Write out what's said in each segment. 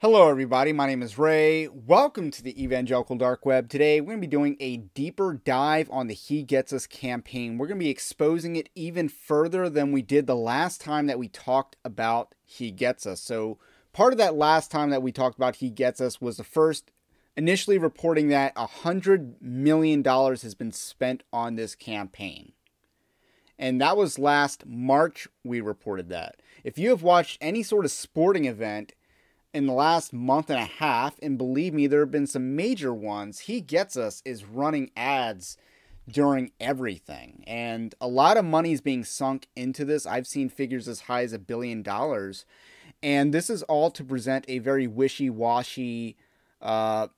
Hello, everybody. My name is Ray. Welcome to the Evangelical Dark Web. Today, we're going to be doing a deeper dive on the He Gets Us campaign. We're going to be exposing it even further than we did the last time that we talked about He Gets Us. So, part of that last time that we talked about He Gets Us was the first initially reporting that $100 million has been spent on this campaign. And that was last March, we reported that. If you have watched any sort of sporting event, in the last month and a half, and believe me, there have been some major ones. He Gets Us is running ads during everything. And a lot of money is being sunk into this. I've seen figures as high as a billion dollars. And this is all to present a very wishy washy uh,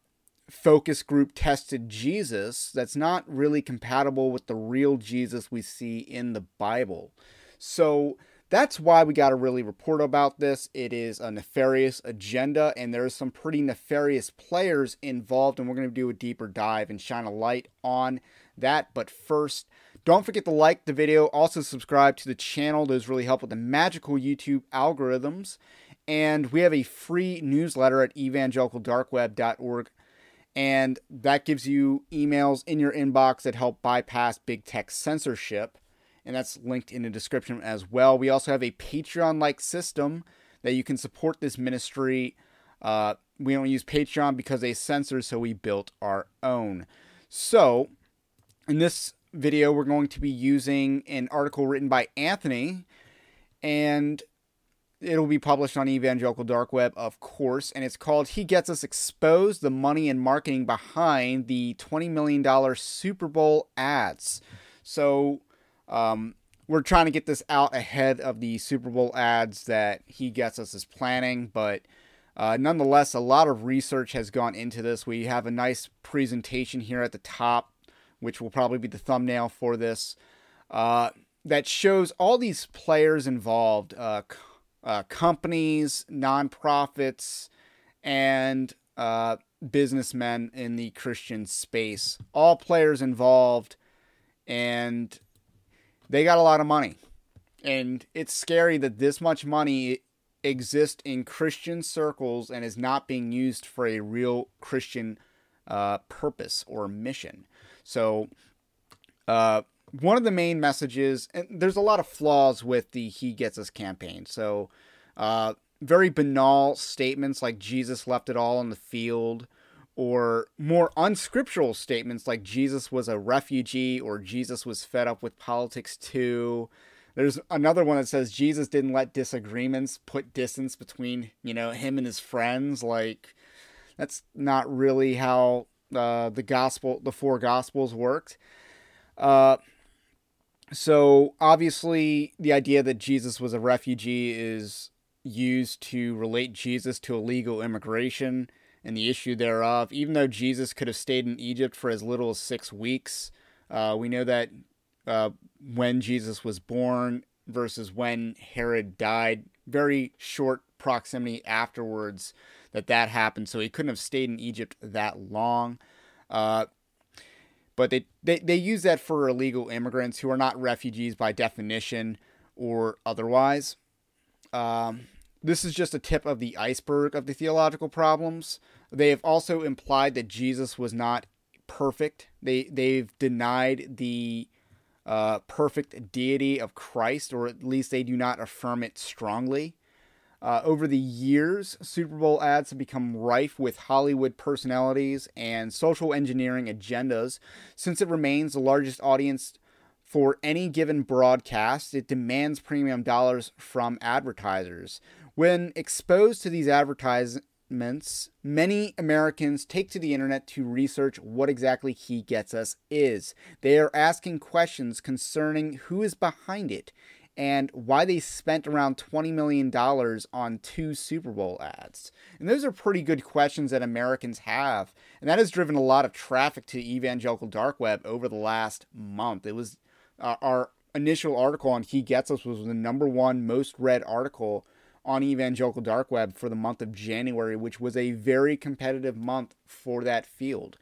focus group tested Jesus that's not really compatible with the real Jesus we see in the Bible. So that's why we got to really report about this. It is a nefarious agenda, and there's some pretty nefarious players involved, and we're going to do a deeper dive and shine a light on that. But first, don't forget to like the video. Also, subscribe to the channel. Those really help with the magical YouTube algorithms. And we have a free newsletter at evangelicaldarkweb.org. And that gives you emails in your inbox that help bypass big tech censorship and that's linked in the description as well. We also have a Patreon like system that you can support this ministry. Uh, we don't use Patreon because they censor, so we built our own. So, in this video, we're going to be using an article written by Anthony, and it'll be published on Evangelical Dark Web, of course, and it's called He Gets Us Exposed the Money and Marketing Behind the $20 Million Super Bowl Ads. So, um, we're trying to get this out ahead of the Super Bowl ads that he gets us as planning, but uh, nonetheless, a lot of research has gone into this. We have a nice presentation here at the top, which will probably be the thumbnail for this, uh, that shows all these players involved uh, uh companies, nonprofits, and uh, businessmen in the Christian space. All players involved, and they got a lot of money. And it's scary that this much money exists in Christian circles and is not being used for a real Christian uh, purpose or mission. So, uh, one of the main messages, and there's a lot of flaws with the He Gets Us campaign. So, uh, very banal statements like Jesus left it all on the field, or more unscriptural statements like Jesus was a refugee or Jesus was fed up with politics too. There's another one that says Jesus didn't let disagreements put distance between, you know, him and his friends. Like, that's not really how uh, the gospel, the four gospels worked. Uh, so obviously, the idea that Jesus was a refugee is used to relate Jesus to illegal immigration and the issue thereof. Even though Jesus could have stayed in Egypt for as little as six weeks, uh, we know that uh, when Jesus was born versus when Herod died, very short proximity afterwards that that happened. So he couldn't have stayed in Egypt that long. Uh, but they, they, they use that for illegal immigrants who are not refugees by definition or otherwise. Um, this is just a tip of the iceberg of the theological problems. They have also implied that Jesus was not perfect. They they've denied the uh, perfect deity of Christ, or at least they do not affirm it strongly. Uh, over the years, Super Bowl ads have become rife with Hollywood personalities and social engineering agendas. Since it remains the largest audience for any given broadcast, it demands premium dollars from advertisers. When exposed to these advertisements, many Americans take to the internet to research what exactly He Gets Us is. They are asking questions concerning who is behind it and why they spent around $20 million on two Super Bowl ads. And those are pretty good questions that Americans have. And that has driven a lot of traffic to Evangelical Dark Web over the last month. It was uh, our initial article on He Gets Us was the number one most read article on Evangelical Dark Web for the month of January, which was a very competitive month for that field.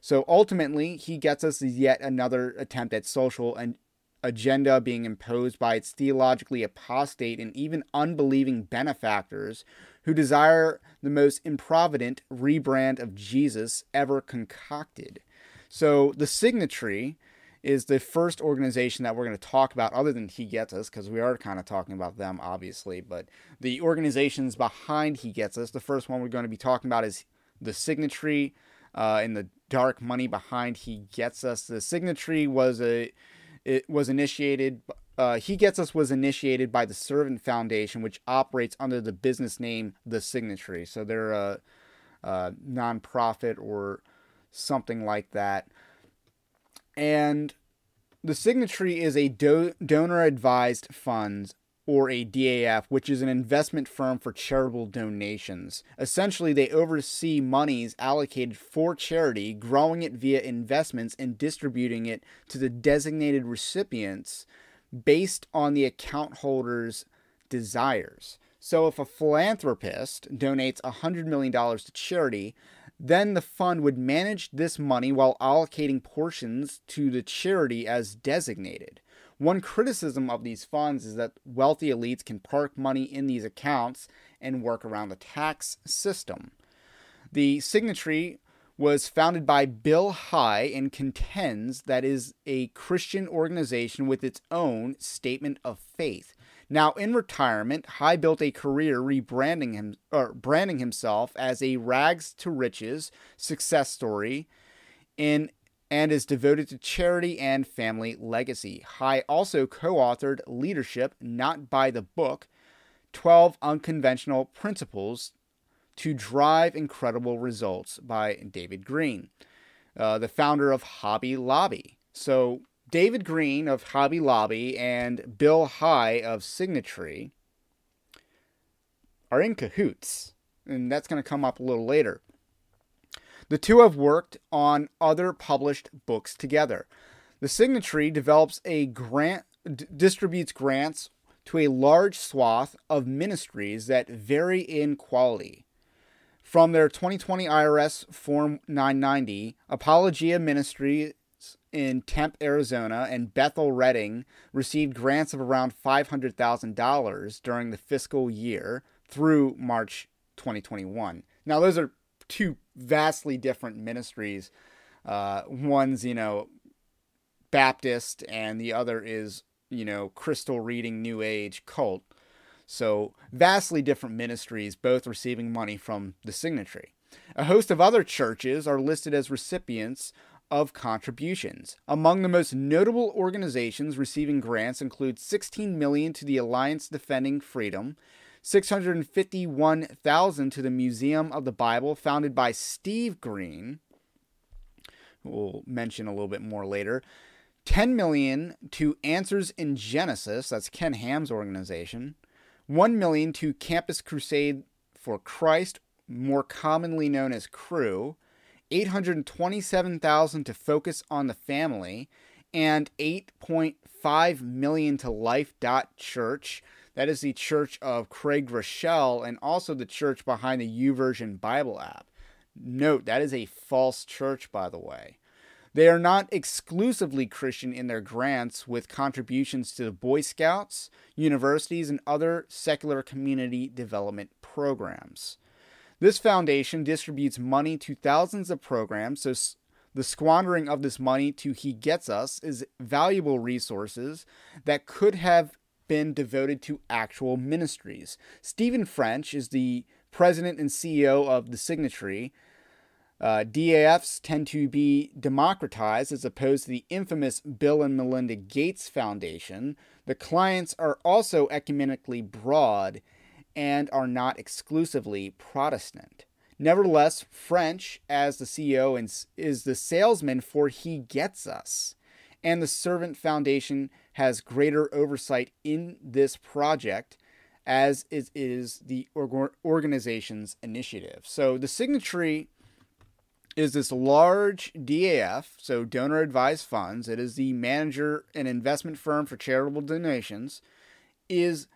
So ultimately, he gets us is yet another attempt at social and agenda being imposed by its theologically apostate and even unbelieving benefactors who desire the most improvident rebrand of Jesus ever concocted. So the signatory is the first organization that we're going to talk about, other than He Gets Us, because we are kind of talking about them, obviously. But the organizations behind He Gets Us, the first one we're going to be talking about is the signatory uh, and the dark money behind He Gets Us. The signatory was a it was initiated. Uh, he Gets Us was initiated by the Servant Foundation, which operates under the business name The Signatory. So they're a, a nonprofit or something like that and the signatory is a do- donor advised funds or a DAF, which is an investment firm for charitable donations. Essentially, they oversee monies allocated for charity, growing it via investments, and distributing it to the designated recipients based on the account holder's desires. So, if a philanthropist donates $100 million to charity, then the fund would manage this money while allocating portions to the charity as designated. One criticism of these funds is that wealthy elites can park money in these accounts and work around the tax system. The signatory was founded by Bill High and contends that is a Christian organization with its own statement of faith. Now, in retirement, High built a career rebranding him or branding himself as a rags to riches success story in and is devoted to charity and family legacy. High also co-authored Leadership Not by the Book: 12 Unconventional Principles to Drive Incredible Results by David Green, uh, the founder of Hobby Lobby. So David Green of Hobby Lobby and Bill High of Signatory are in cahoots, and that's going to come up a little later. The two have worked on other published books together. The Signatory develops a grant d- distributes grants to a large swath of ministries that vary in quality. From their 2020 IRS Form 990, Apologia Ministry in Tempe, Arizona, and Bethel Redding received grants of around $500,000 during the fiscal year through March 2021. Now, those are two vastly different ministries. Uh, one's, you know, Baptist, and the other is, you know, crystal reading New Age cult. So, vastly different ministries, both receiving money from the signatory. A host of other churches are listed as recipients of contributions. Among the most notable organizations receiving grants include 16 million to the Alliance Defending Freedom, 651,000 to the Museum of the Bible founded by Steve Green, who we'll mention a little bit more later. 10 million to Answers in Genesis, that's Ken Ham's organization. 1 million to Campus Crusade for Christ, more commonly known as Cru. 827,000 to focus on the family and 8.5 million to Life Church. That is the church of Craig Groeschel and also the church behind the YouVersion Bible app. Note that is a false church, by the way. They are not exclusively Christian in their grants, with contributions to the Boy Scouts, universities, and other secular community development programs. This foundation distributes money to thousands of programs, so the squandering of this money to He Gets Us is valuable resources that could have been devoted to actual ministries. Stephen French is the president and CEO of the Signatory. Uh, DAFs tend to be democratized as opposed to the infamous Bill and Melinda Gates Foundation. The clients are also ecumenically broad and are not exclusively Protestant. Nevertheless, French, as the CEO, is the salesman for He Gets Us, and the Servant Foundation has greater oversight in this project as it is the organization's initiative. So the signatory is this large DAF, so donor advised funds. It is the manager and investment firm for charitable donations, is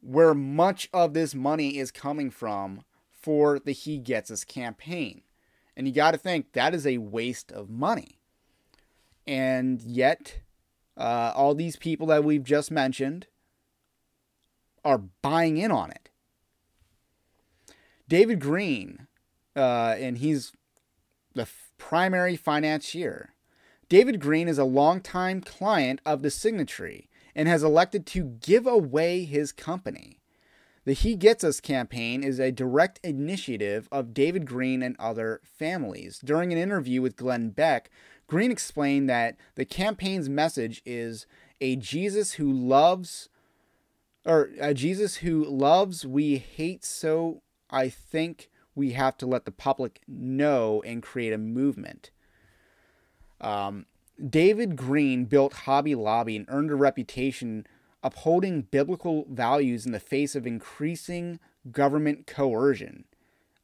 where much of this money is coming from for the He Gets Us campaign. And you got to think that is a waste of money. And yet, uh, all these people that we've just mentioned are buying in on it. David Green, uh, and he's the f- primary financier. David Green is a longtime client of the signatory and has elected to give away his company. The He Gets Us campaign is a direct initiative of David Green and other families. During an interview with Glenn Beck, Green explained that the campaign's message is a Jesus who loves or a Jesus who loves we hate so I think we have to let the public know and create a movement. Um, David Green built Hobby Lobby and earned a reputation upholding biblical values in the face of increasing government coercion.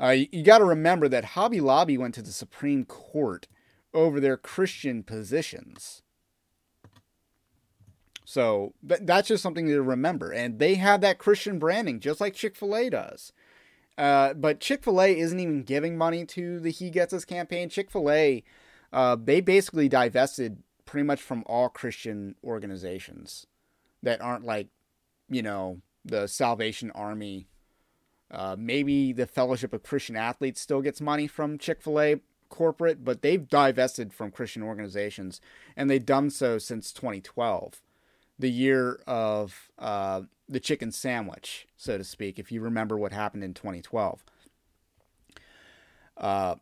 Uh, you, you got to remember that Hobby Lobby went to the Supreme Court over their Christian positions. So th- that's just something to remember. And they have that Christian branding, just like Chick fil A does. Uh, but Chick fil A isn't even giving money to the He Gets Us campaign. Chick fil A, uh, they basically divested pretty much from all Christian organizations that aren't like, you know, the Salvation Army. Uh, maybe the Fellowship of Christian Athletes still gets money from Chick fil A corporate, but they've divested from Christian organizations, and they've done so since 2012, the year of uh, the chicken sandwich, so to speak, if you remember what happened in 2012. Uh,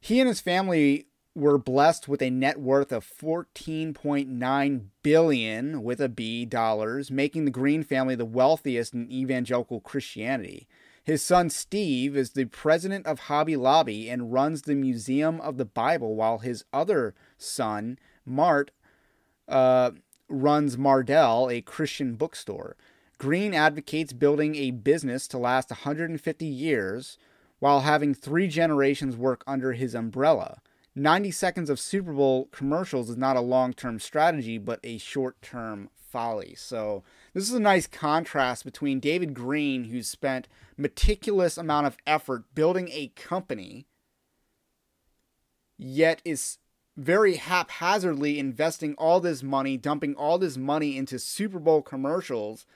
he and his family were blessed with a net worth of 14.9 billion with a B dollars, making the Green family the wealthiest in evangelical Christianity. His son Steve is the president of Hobby Lobby and runs the Museum of the Bible, while his other son, Mart, uh, runs Mardel, a Christian bookstore. Green advocates building a business to last 150 years while having three generations work under his umbrella. 90 seconds of Super Bowl commercials is not a long term strategy, but a short term folly. So, this is a nice contrast between David Green, who's spent meticulous amount of effort building a company, yet is very haphazardly investing all this money, dumping all this money into Super Bowl commercials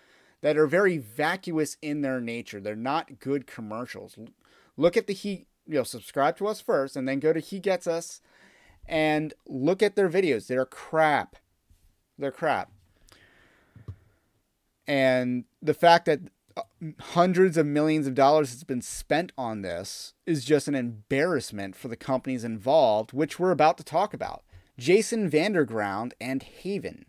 that are very vacuous in their nature. They're not good commercials. Look at the he, you know, subscribe to us first and then go to He Gets Us and look at their videos. They're crap. They're crap and the fact that uh, hundreds of millions of dollars has been spent on this is just an embarrassment for the companies involved, which we're about to talk about. Jason Vanderground and Haven.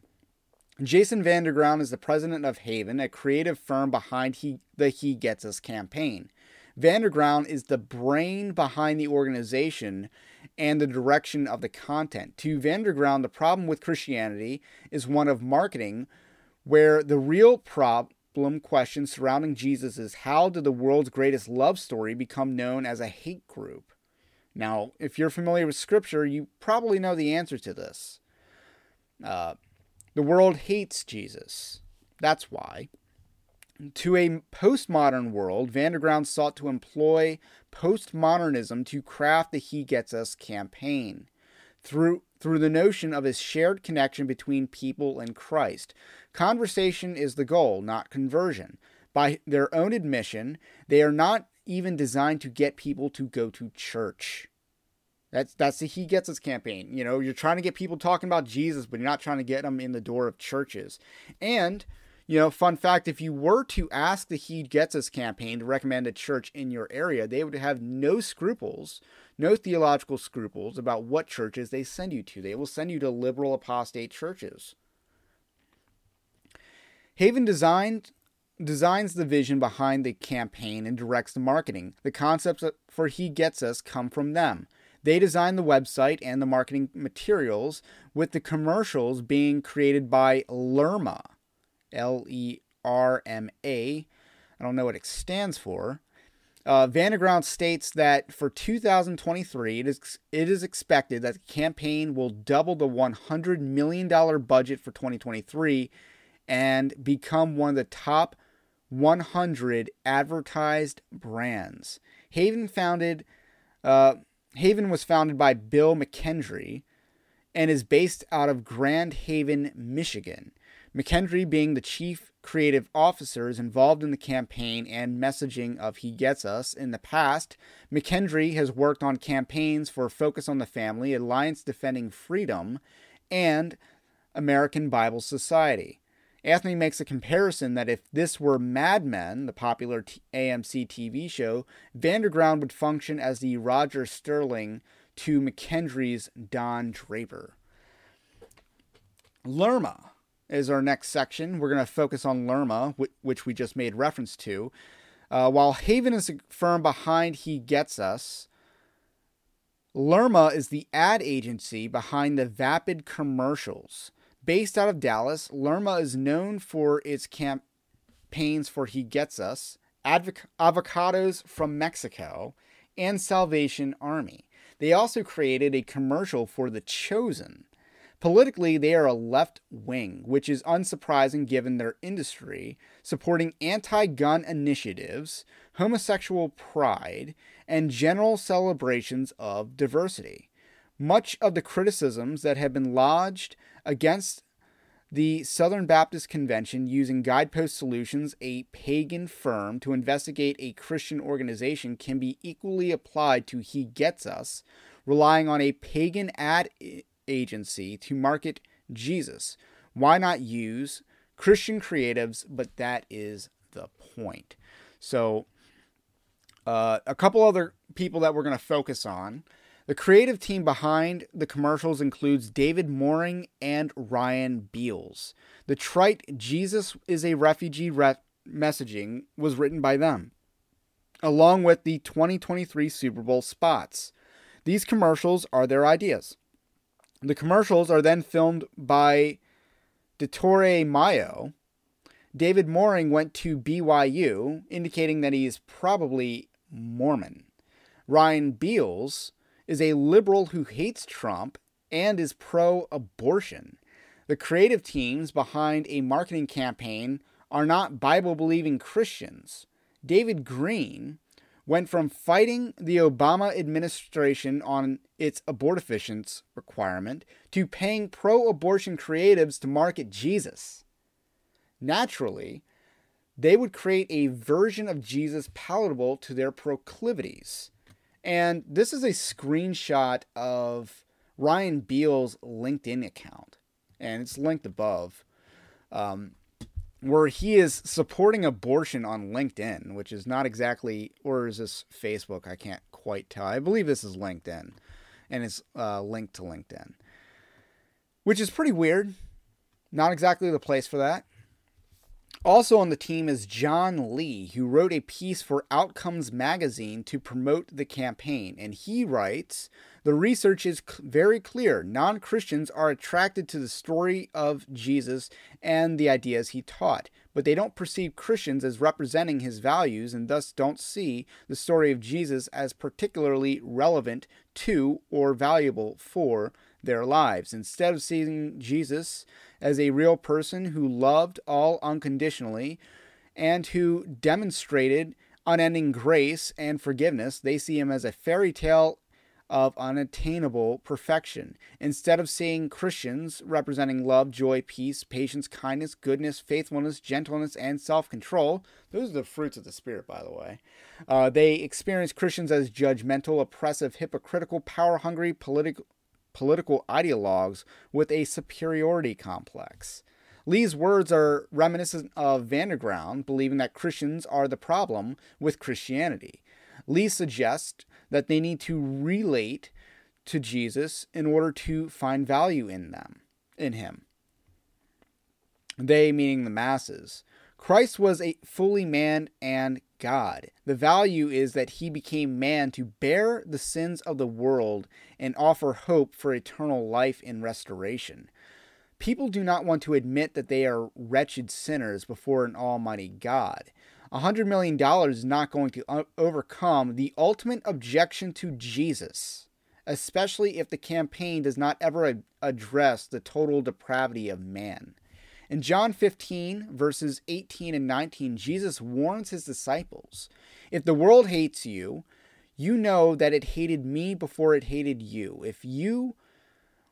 Jason Vanderground is the president of Haven, a creative firm behind he, the He Gets Us campaign. Vanderground is the brain behind the organization and the direction of the content. To Vanderground, the problem with Christianity is one of marketing, where the real problem question surrounding Jesus is how did the world's greatest love story become known as a hate group? Now, if you're familiar with Scripture, you probably know the answer to this. Uh, the world hates Jesus. That's why. To a postmodern world, Vanderground sought to employ postmodernism to craft the He Gets Us campaign through through the notion of a shared connection between people and Christ. Conversation is the goal, not conversion. By their own admission, they are not even designed to get people to go to church. That's that's the He Gets Us campaign. You know, you're trying to get people talking about Jesus, but you're not trying to get them in the door of churches. And you know, fun fact if you were to ask the He Gets Us campaign to recommend a church in your area, they would have no scruples, no theological scruples about what churches they send you to. They will send you to liberal apostate churches. Haven designed designs the vision behind the campaign and directs the marketing. The concepts for He Gets Us come from them. They design the website and the marketing materials, with the commercials being created by Lerma L E R M A. I don't know what it stands for. Uh, states that for 2023, it is, it is expected that the campaign will double the $100 million budget for 2023 and become one of the top 100 advertised brands. Haven founded, uh, Haven was founded by Bill McKendry and is based out of Grand Haven, Michigan. McKendry being the chief creative officers involved in the campaign and messaging of He Gets Us. In the past, McKendry has worked on campaigns for Focus on the Family, Alliance Defending Freedom, and American Bible Society. Anthony makes a comparison that if this were Mad Men, the popular AMC TV show, Vanderground would function as the Roger Sterling to McKendry's Don Draper. Lerma is our next section. We're going to focus on Lerma, which we just made reference to. Uh, while Haven is firm behind He Gets Us, Lerma is the ad agency behind the Vapid commercials. Based out of Dallas, Lerma is known for its campaigns for He Gets Us, Avocados from Mexico, and Salvation Army. They also created a commercial for The Chosen, Politically, they are a left wing, which is unsurprising given their industry, supporting anti gun initiatives, homosexual pride, and general celebrations of diversity. Much of the criticisms that have been lodged against the Southern Baptist Convention using Guidepost Solutions, a pagan firm, to investigate a Christian organization can be equally applied to He Gets Us, relying on a pagan ad agency to market Jesus. Why not use Christian creatives? But that is the point. So, uh, a couple other people that we're going to focus on. The creative team behind the commercials includes David Mooring and Ryan Beals. The trite Jesus is a refugee re- messaging was written by them, along with the 2023 Super Bowl spots. These commercials are their ideas. The commercials are then filmed by Dottore Mayo. David Mooring went to BYU, indicating that he is probably Mormon. Ryan Beals is a liberal who hates Trump and is pro abortion. The creative teams behind a marketing campaign are not Bible believing Christians. David Green went from fighting the Obama administration on its abortifacients requirement to paying pro abortion creatives to market Jesus. Naturally, they would create a version of Jesus palatable to their proclivities. And this is a screenshot of Ryan Beal's LinkedIn account, and it's linked above. Um, where he is supporting abortion on LinkedIn, which is not exactly, or is this Facebook? I can't quite tell. I believe this is LinkedIn, and it's uh, linked to LinkedIn, which is pretty weird. Not exactly the place for that. Also on the team is John Lee, who wrote a piece for Outcomes magazine to promote the campaign. And he writes The research is very clear. Non Christians are attracted to the story of Jesus and the ideas he taught, but they don't perceive Christians as representing his values and thus don't see the story of Jesus as particularly relevant to or valuable for their lives. Instead of seeing Jesus as a real person who loved all unconditionally and who demonstrated unending grace and forgiveness, they see him as a fairy tale of unattainable perfection. Instead of seeing Christians representing love, joy, peace, patience, kindness, goodness, faithfulness, gentleness, and self control, those are the fruits of the Spirit, by the way, uh, they experience Christians as judgmental, oppressive, hypocritical, power hungry, political political ideologues with a superiority complex. Lee's words are reminiscent of Vanderground, believing that Christians are the problem with Christianity. Lee suggests that they need to relate to Jesus in order to find value in them, in him. They meaning the masses. Christ was a fully man and God. The value is that he became man to bear the sins of the world and offer hope for eternal life in restoration. People do not want to admit that they are wretched sinners before an almighty God. A hundred million dollars is not going to uh, overcome the ultimate objection to Jesus, especially if the campaign does not ever address the total depravity of man. In John 15, verses 18 and 19, Jesus warns his disciples If the world hates you, you know that it hated me before it hated you. If you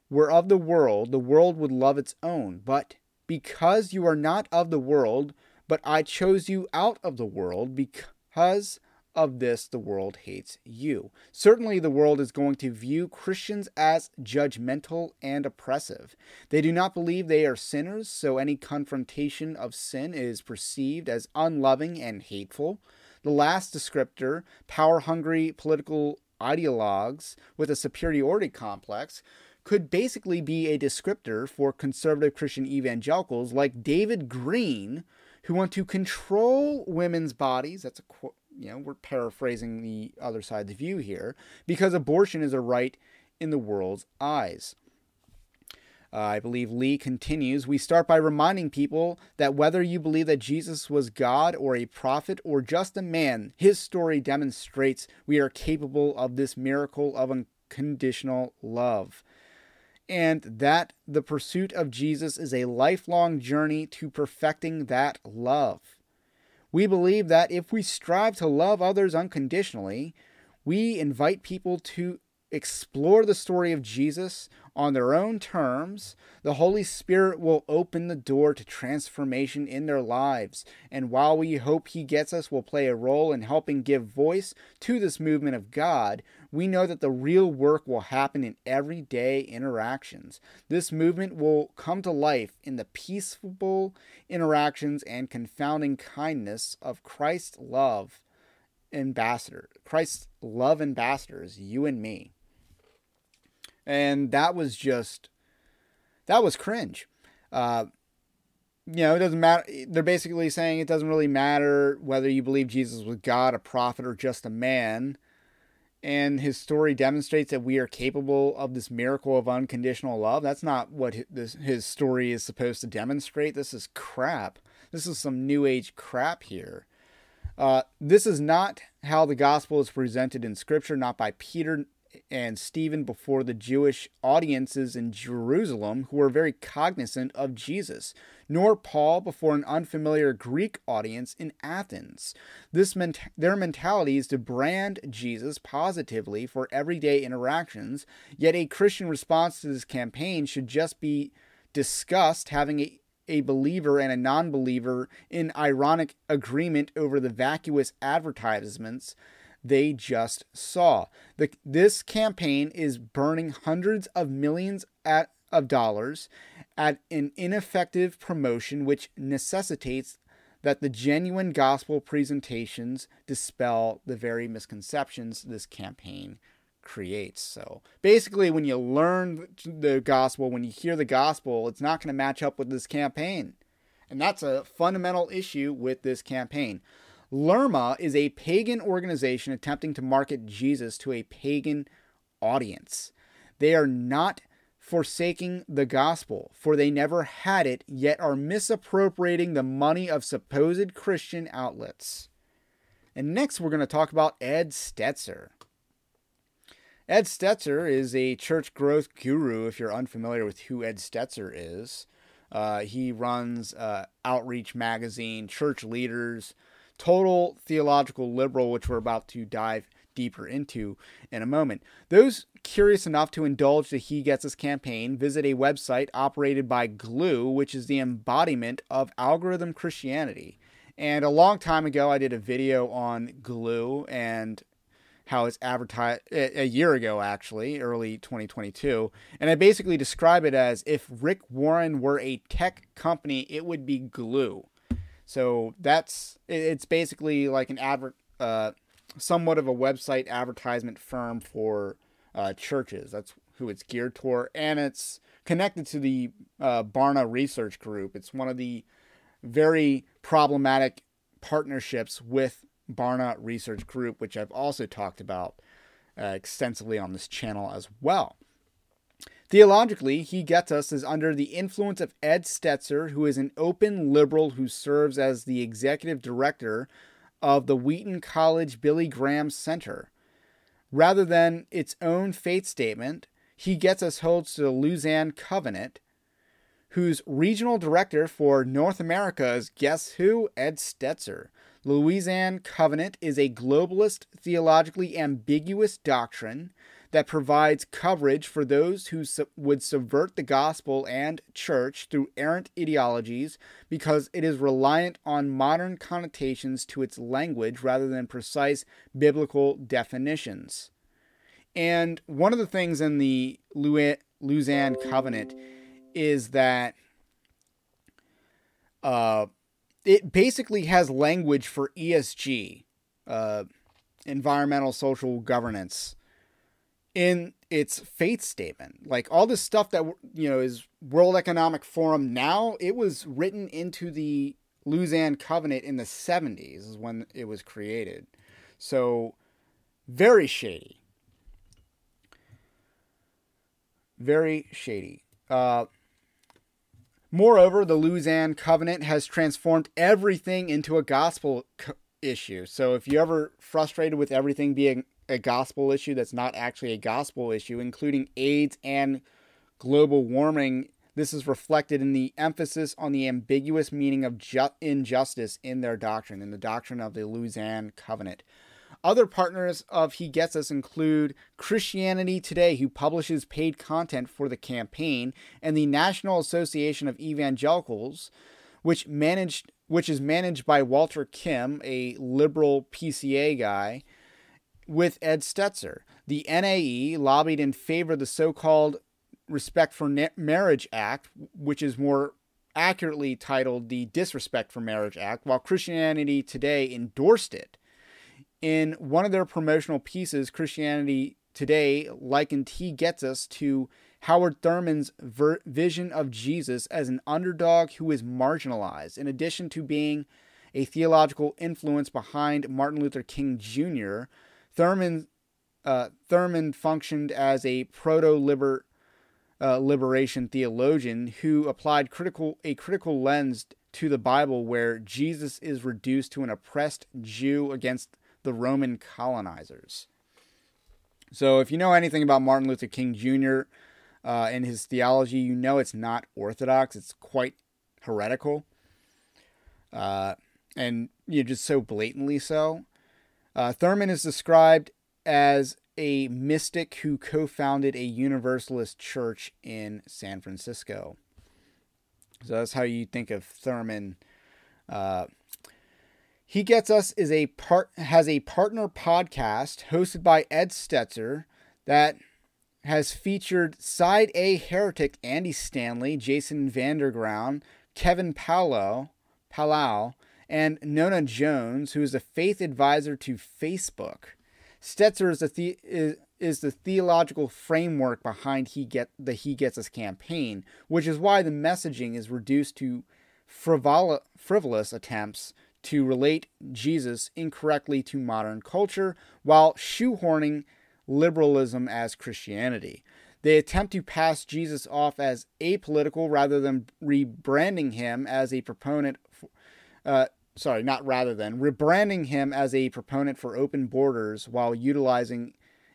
were of the world, the world would love its own. But Because you are not of the world, but I chose you out of the world, because of this the world hates you. Certainly, the world is going to view Christians as judgmental and oppressive. They do not believe they are sinners, so any confrontation of sin is perceived as unloving and hateful. The last descriptor, power hungry political ideologues with a superiority complex, could basically be a descriptor for conservative Christian evangelicals like David Green, who want to control women's bodies. That's a quote you know, we're paraphrasing the other side's view here, because abortion is a right in the world's eyes. Uh, I believe Lee continues. We start by reminding people that whether you believe that Jesus was God or a prophet or just a man, his story demonstrates we are capable of this miracle of unconditional love. And that the pursuit of Jesus is a lifelong journey to perfecting that love. We believe that if we strive to love others unconditionally, we invite people to explore the story of Jesus on their own terms, the Holy Spirit will open the door to transformation in their lives. And while we hope He gets us will play a role in helping give voice to this movement of God, we know that the real work will happen in everyday interactions. This movement will come to life in the peaceful interactions and confounding kindness of Christ's love ambassador, Christ's love ambassadors, you and me and that was just that was cringe. Uh, you know, it doesn't matter. They're basically saying it doesn't really matter whether you believe Jesus was God, a prophet, or just a man. And his story demonstrates that we are capable of this miracle of unconditional love. That's not what his, his story is supposed to demonstrate. This is crap. This is some new age crap here. Uh, this is not how the gospel is presented in Scripture, not by Peter and Stephen before the Jewish audiences in Jerusalem who were very cognizant of Jesus, nor Paul before an unfamiliar Greek audience in Athens. This ment- their mentality is to brand Jesus positively for everyday interactions, yet a Christian response to this campaign should just be discussed having a a believer and a non believer in ironic agreement over the vacuous advertisements they just saw. The, this campaign is burning hundreds of millions at, of dollars at an ineffective promotion which necessitates that the genuine gospel presentations dispel the very misconceptions this campaign creates. So basically, when you learn the gospel, when you hear the gospel, it's not going to match up with this campaign. And that's a fundamental issue with this campaign. Lerma is a pagan organization attempting to market Jesus to a pagan audience. They are not forsaking the gospel, for they never had it, yet are misappropriating the money of supposed Christian outlets. And next, we're going to talk about Ed Stetzer. Ed Stetzer is a church growth guru, if you're unfamiliar with who Ed Stetzer is. Uh, he runs uh, Outreach Magazine, Church Leaders, total theological liberal, which we're about to dive deeper into in a moment. Those curious enough to indulge the He Gets Us campaign visit a website operated by Glue, which is the embodiment of algorithm Christianity. And a long time ago, I did a video on Glue and how it's advertised a year ago, actually, early 2022. And I basically describe it as if Rick Warren were a tech company, it would be Glue. So that's it's basically like an advert, uh, somewhat of a website advertisement firm for uh, churches. That's who it's geared toward, and it's connected to the uh, Barna Research Group. It's one of the very problematic partnerships with Barna Research Group, which I've also talked about uh, extensively on this channel as well. Theologically, he gets us as under the influence of Ed Stetzer, who is an open liberal who serves as the executive director of the Wheaton College Billy Graham Center. Rather than its own faith statement, he gets us holds to the Lausanne Covenant, whose regional director for North America is guess who? Ed Stetzer. Lausanne Covenant is a globalist, theologically ambiguous doctrine that provides coverage for those who would subvert the gospel and church through errant ideologies because it is reliant on modern connotations to its language rather than precise biblical definitions. And one of the things in the Lausanne Covenant is that uh, it basically has language for ESG, uh, environmental social governance, in its faith statement. Like all this stuff that you know is World Economic Forum now, it was written into the Lausanne Covenant in the 70s is when it was created. So very shady. Very shady. Uh, moreover, the Lausanne Covenant has transformed everything into a gospel co- issue. So if you're ever frustrated with everything being a gospel issue that's not actually a gospel issue, including AIDS and global warming. This is reflected in the emphasis on the ambiguous meaning of ju- injustice in their doctrine, in the doctrine of the Lausanne Covenant. Other partners of He Gets Us include Christianity Today, who publishes paid content for the campaign, and the National Association of Evangelicals, which managed which is managed by Walter Kim, a liberal PCA guy, with Ed Stetzer. The NAE lobbied in favor of the so called Respect for Na- Marriage Act, which is more accurately titled the Disrespect for Marriage Act, while Christianity Today endorsed it. In one of their promotional pieces, Christianity Today likened He Gets Us to Howard Thurman's ver- vision of Jesus as an underdog who is marginalized, in addition to being a theological influence behind Martin Luther King Jr., Thurman uh, Thurman functioned as a proto liber uh, liberation theologian who applied critical a critical lens to the Bible, where Jesus is reduced to an oppressed Jew against the Roman colonizers. So, if you know anything about Martin Luther King Jr. Uh, and his theology, you know it's not orthodox. It's quite heretical, uh, and you know, just so blatantly so. Uh, Thurman is described as a mystic who co founded a Universalist church in San Francisco. So that's how you think of Thurman. Uh, he Gets Us is a part has a partner podcast hosted by Ed Stetzer that has featured side A heretic Andy Stanley, Jason Vanderground, Kevin Paolo, Palau, and Nona Jones, who is a faith advisor to Facebook. Stetzer is, the, is, is the theological framework behind he get the He Gets Us campaign, which is why the messaging is reduced to frivol- frivolous attempts to relate Jesus incorrectly to modern culture while shoehorning liberalism as Christianity. They attempt to pass Jesus off as apolitical rather than rebranding him as a proponent uh, sorry, not rather than, rebranding him as a proponent for open borders while utilizing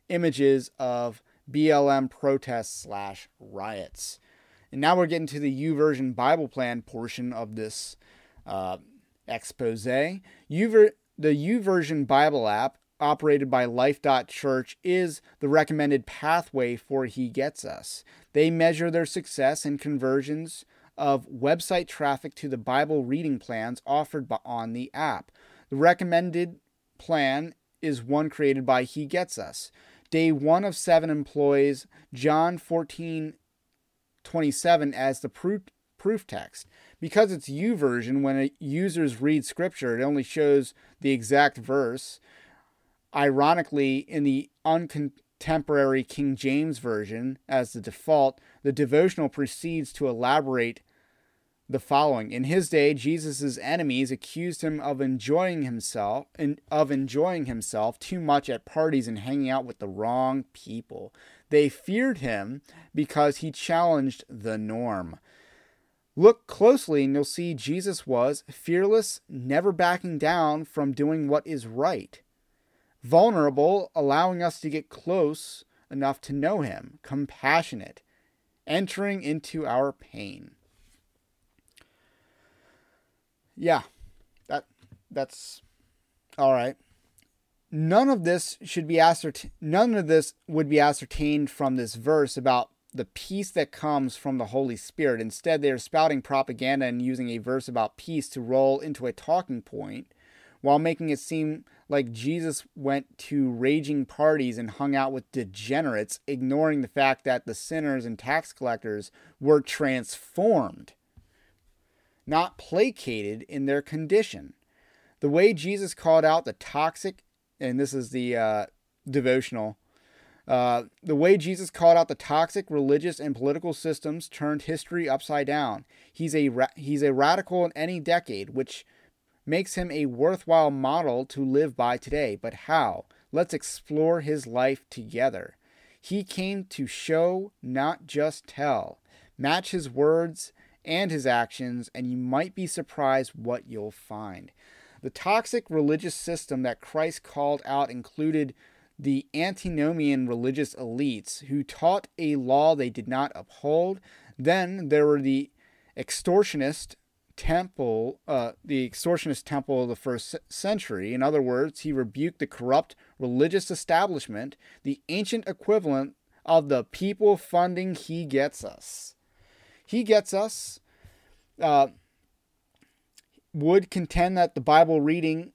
images of BLM protests slash riots. And now we're getting to the YouVersion Bible Plan portion of this uh, expose. Uver- the YouVersion Bible app, operated by Life.Church, is the recommended pathway for He Gets Us. They measure their success in conversions of website traffic to the Bible reading plans offered on the app. The recommended plan is one created by He Gets Us. Day one of seven employs John 14 27 as the proof, proof text. Because it's U YouVersion, when users read scripture, it only shows the exact verse. Ironically, in the uncontemporary King James Version, as the default, the devotional proceeds to elaborate the following. In his day, Jesus' enemies accused him of enjoying himself of enjoying himself too much at parties and hanging out with the wrong people. They feared him because he challenged the norm. Look closely and you'll see Jesus was fearless, never backing down from doing what is right. Vulnerable, allowing us to get close enough to know him. Compassionate, entering into our pain yeah, that that's All right. None of this should be ascertained. None of this would be ascertained from this verse about the peace that comes from the Holy Spirit. Instead, they are spouting propaganda and using a verse about peace to roll into a talking point while making it seem like Jesus went to raging parties and hung out with degenerates, ignoring the fact that the sinners and tax collectors were transformed, not placated in their condition. The way Jesus called out the toxic, and this is the uh, devotional uh, the way Jesus called out the toxic religious and political systems turned history upside down. He's a ra- he's a radical in any decade, which makes him a worthwhile model to live by today. But how? Let's explore his life together. He came to show, not just tell. Match his words and his actions, and you might be surprised what you'll find. The toxic religious system that Christ called out included the antinomian religious elites who taught a law they did not uphold. Then there were the extortionist temple, uh, the extortionist temple of the first century. In other words, he rebuked the corrupt religious establishment, the ancient equivalent of the people funding He Gets Us. He Gets Us uh, would contend that the Bible reading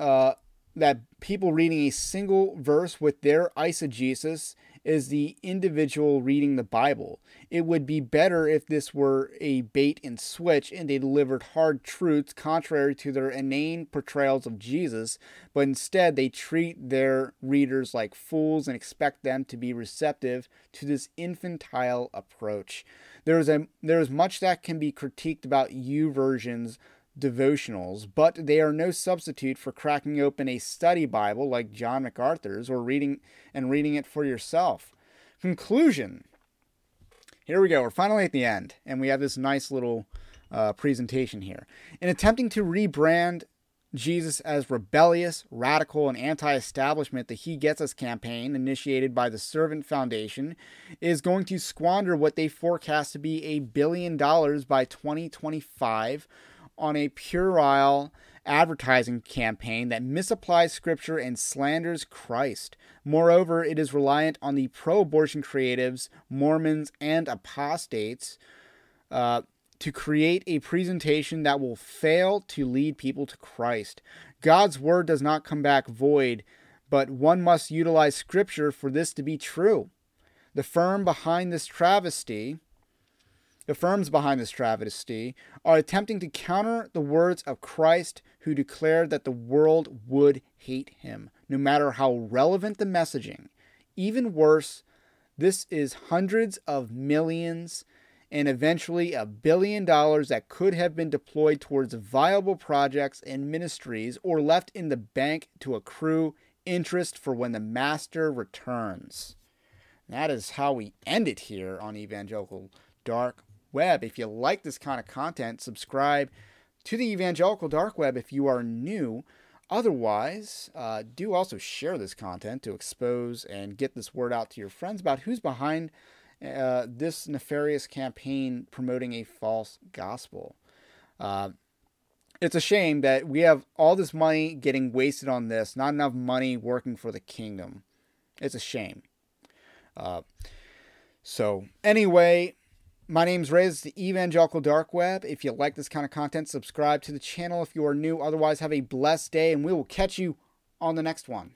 uh, that people reading a single verse with their eisegesis is the individual reading the Bible. It would be better if this were a bait and switch and they delivered hard truths contrary to their inane portrayals of Jesus, but instead they treat their readers like fools and expect them to be receptive to this infantile approach. There is a there is much that can be critiqued about YouVersion's devotionals, but they are no substitute for cracking open a study Bible like John MacArthur's or reading and reading it for yourself. Conclusion. Here we go. We're finally at the end, and we have this nice little uh, presentation here. In attempting to rebrand Jesus as rebellious, radical, and anti establishment, the He Gets Us campaign, initiated by the Servant Foundation, is going to squander what they forecast to be a billion dollars by 2025 on a puerile advertising campaign that misapplies scripture and slanders Christ. Moreover, it is reliant on the pro abortion creatives, Mormons, and apostates uh, to create a presentation that will fail to lead people to Christ. God's word does not come back void, but one must utilize scripture for this to be true. The firm behind this travesty the firms behind this travesty are attempting to counter the words of Christ, who declared that the world would hate him, no matter how relevant the messaging. Even worse, this is hundreds of millions and eventually a billion dollars that could have been deployed towards viable projects and ministries or left in the bank to accrue interest for when the master returns. that is how we end it here on Evangelical Dark web. If you like this kind of content, subscribe to the Evangelical Dark Web if you are new. Otherwise, uh, do also share this content to expose and get this word out to your friends about who's behind uh, this nefarious campaign promoting a false gospel. Uh, it's a shame that we have all this money getting wasted on this, not enough money working for the kingdom. It's a shame. Uh, so, anyway, my name's Ray. It's the Evangelical Dark Web. If you like this kind of content, subscribe to the channel if you are new. Otherwise, have a blessed day, and we will catch you on the next one.